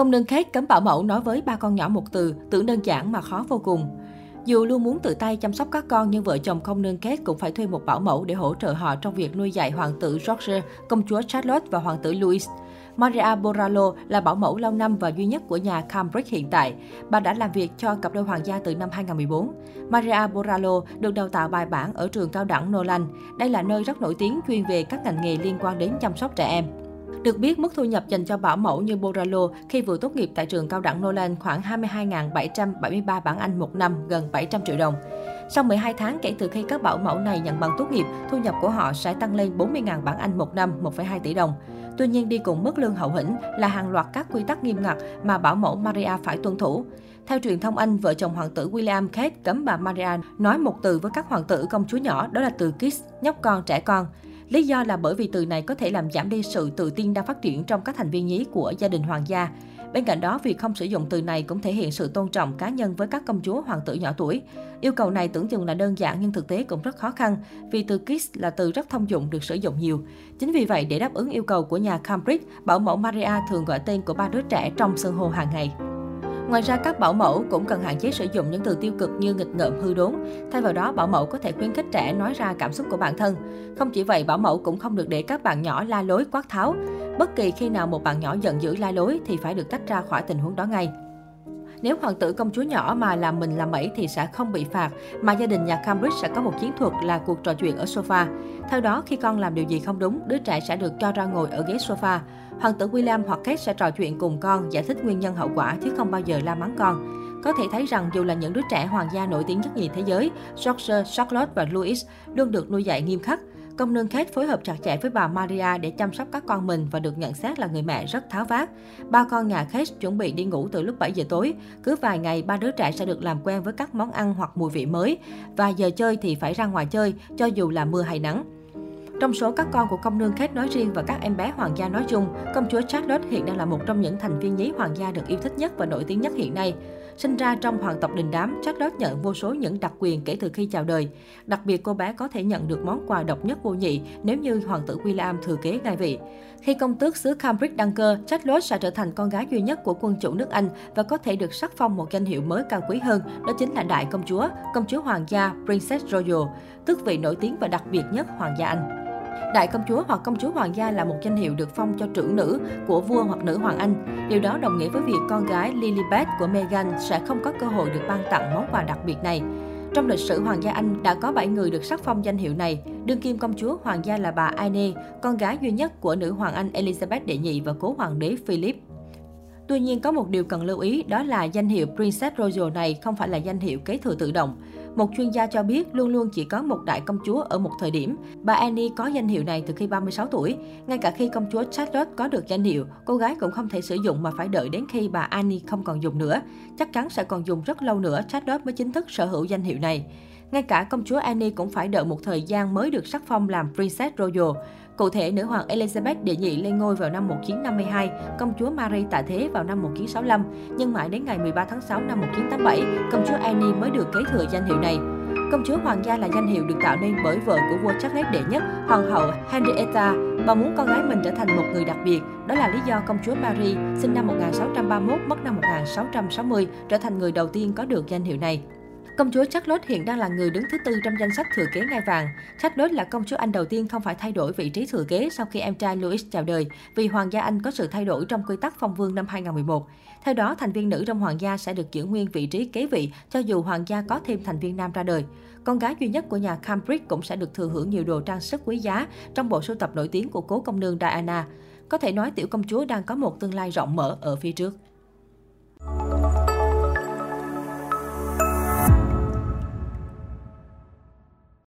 Công nương Kate cấm bảo mẫu nói với ba con nhỏ một từ, tưởng đơn giản mà khó vô cùng. Dù luôn muốn tự tay chăm sóc các con nhưng vợ chồng công nương Kate cũng phải thuê một bảo mẫu để hỗ trợ họ trong việc nuôi dạy hoàng tử George, công chúa Charlotte và hoàng tử Louis. Maria Borrallo là bảo mẫu lâu năm và duy nhất của nhà Cambridge hiện tại. Bà đã làm việc cho cặp đôi hoàng gia từ năm 2014. Maria Borrallo được đào tạo bài bản ở trường cao đẳng Nolan. Đây là nơi rất nổi tiếng chuyên về các ngành nghề liên quan đến chăm sóc trẻ em. Được biết, mức thu nhập dành cho bảo mẫu như Boralo khi vừa tốt nghiệp tại trường cao đẳng Nolan khoảng 22.773 bảng Anh một năm, gần 700 triệu đồng. Sau 12 tháng kể từ khi các bảo mẫu này nhận bằng tốt nghiệp, thu nhập của họ sẽ tăng lên 40.000 bảng Anh một năm, 1,2 tỷ đồng. Tuy nhiên đi cùng mức lương hậu hĩnh là hàng loạt các quy tắc nghiêm ngặt mà bảo mẫu Maria phải tuân thủ. Theo truyền thông Anh, vợ chồng hoàng tử William Kate cấm bà Maria nói một từ với các hoàng tử công chúa nhỏ, đó là từ kiss, nhóc con, trẻ con. Lý do là bởi vì từ này có thể làm giảm đi sự tự tin đang phát triển trong các thành viên nhí của gia đình hoàng gia. Bên cạnh đó, việc không sử dụng từ này cũng thể hiện sự tôn trọng cá nhân với các công chúa hoàng tử nhỏ tuổi. Yêu cầu này tưởng chừng là đơn giản nhưng thực tế cũng rất khó khăn, vì từ kiss là từ rất thông dụng được sử dụng nhiều. Chính vì vậy, để đáp ứng yêu cầu của nhà Cambridge, bảo mẫu Maria thường gọi tên của ba đứa trẻ trong sân hồ hàng ngày. Ngoài ra, các bảo mẫu cũng cần hạn chế sử dụng những từ tiêu cực như nghịch ngợm hư đốn. Thay vào đó, bảo mẫu có thể khuyến khích trẻ nói ra cảm xúc của bản thân. Không chỉ vậy, bảo mẫu cũng không được để các bạn nhỏ la lối quát tháo. Bất kỳ khi nào một bạn nhỏ giận dữ la lối thì phải được tách ra khỏi tình huống đó ngay. Nếu hoàng tử công chúa nhỏ mà làm mình làm mẩy thì sẽ không bị phạt, mà gia đình nhà Cambridge sẽ có một chiến thuật là cuộc trò chuyện ở sofa. Theo đó, khi con làm điều gì không đúng, đứa trẻ sẽ được cho ra ngồi ở ghế sofa. Hoàng tử William hoặc Kate sẽ trò chuyện cùng con, giải thích nguyên nhân hậu quả chứ không bao giờ la mắng con. Có thể thấy rằng dù là những đứa trẻ hoàng gia nổi tiếng nhất nhì thế giới, George, Charlotte và Louis luôn được nuôi dạy nghiêm khắc. Công nương Kate phối hợp chặt chẽ với bà Maria để chăm sóc các con mình và được nhận xét là người mẹ rất tháo vát. Ba con nhà Kate chuẩn bị đi ngủ từ lúc 7 giờ tối. Cứ vài ngày, ba đứa trẻ sẽ được làm quen với các món ăn hoặc mùi vị mới. Và giờ chơi thì phải ra ngoài chơi, cho dù là mưa hay nắng. Trong số các con của công nương Kate nói riêng và các em bé hoàng gia nói chung, công chúa Charlotte hiện đang là một trong những thành viên nhí hoàng gia được yêu thích nhất và nổi tiếng nhất hiện nay. Sinh ra trong hoàng tộc đình đám, Charlotte nhận vô số những đặc quyền kể từ khi chào đời. Đặc biệt cô bé có thể nhận được món quà độc nhất vô nhị nếu như hoàng tử William thừa kế ngai vị. Khi công tước xứ Cambridge đăng cơ, Charlotte sẽ trở thành con gái duy nhất của quân chủ nước Anh và có thể được sắc phong một danh hiệu mới cao quý hơn, đó chính là đại công chúa, công chúa hoàng gia Princess Royal, tước vị nổi tiếng và đặc biệt nhất hoàng gia Anh. Đại công chúa hoặc công chúa hoàng gia là một danh hiệu được phong cho trưởng nữ của vua hoặc nữ hoàng Anh. Điều đó đồng nghĩa với việc con gái Lilibet của Meghan sẽ không có cơ hội được ban tặng món quà đặc biệt này. Trong lịch sử Hoàng gia Anh đã có 7 người được sắc phong danh hiệu này. Đương kim công chúa Hoàng gia là bà Anne, con gái duy nhất của nữ hoàng Anh Elizabeth đệ nhị và cố hoàng đế Philip. Tuy nhiên có một điều cần lưu ý đó là danh hiệu Princess Royal này không phải là danh hiệu kế thừa tự động. Một chuyên gia cho biết luôn luôn chỉ có một đại công chúa ở một thời điểm. Bà Annie có danh hiệu này từ khi 36 tuổi. Ngay cả khi công chúa Charlotte có được danh hiệu, cô gái cũng không thể sử dụng mà phải đợi đến khi bà Annie không còn dùng nữa. Chắc chắn sẽ còn dùng rất lâu nữa Charlotte mới chính thức sở hữu danh hiệu này. Ngay cả công chúa Annie cũng phải đợi một thời gian mới được sắc phong làm Princess Royal. Cụ thể, nữ hoàng Elizabeth đệ nhị lên ngôi vào năm 1952, công chúa Mary tạ thế vào năm 1965, nhưng mãi đến ngày 13 tháng 6 năm 1987, công chúa Annie mới được kế thừa danh hiệu này. Công chúa hoàng gia là danh hiệu được tạo nên bởi vợ của vua Charles đệ nhất, hoàng hậu Henrietta. Bà muốn con gái mình trở thành một người đặc biệt. Đó là lý do công chúa Mary, sinh năm 1631, mất năm 1660, trở thành người đầu tiên có được danh hiệu này. Công chúa Charlotte hiện đang là người đứng thứ tư trong danh sách thừa kế ngai vàng. Charlotte là công chúa Anh đầu tiên không phải thay đổi vị trí thừa kế sau khi em trai Louis chào đời, vì Hoàng gia Anh có sự thay đổi trong quy tắc phong vương năm 2011. Theo đó, thành viên nữ trong Hoàng gia sẽ được giữ nguyên vị trí kế vị cho dù Hoàng gia có thêm thành viên nam ra đời. Con gái duy nhất của nhà Cambridge cũng sẽ được thừa hưởng nhiều đồ trang sức quý giá trong bộ sưu tập nổi tiếng của cố công nương Diana. Có thể nói tiểu công chúa đang có một tương lai rộng mở ở phía trước.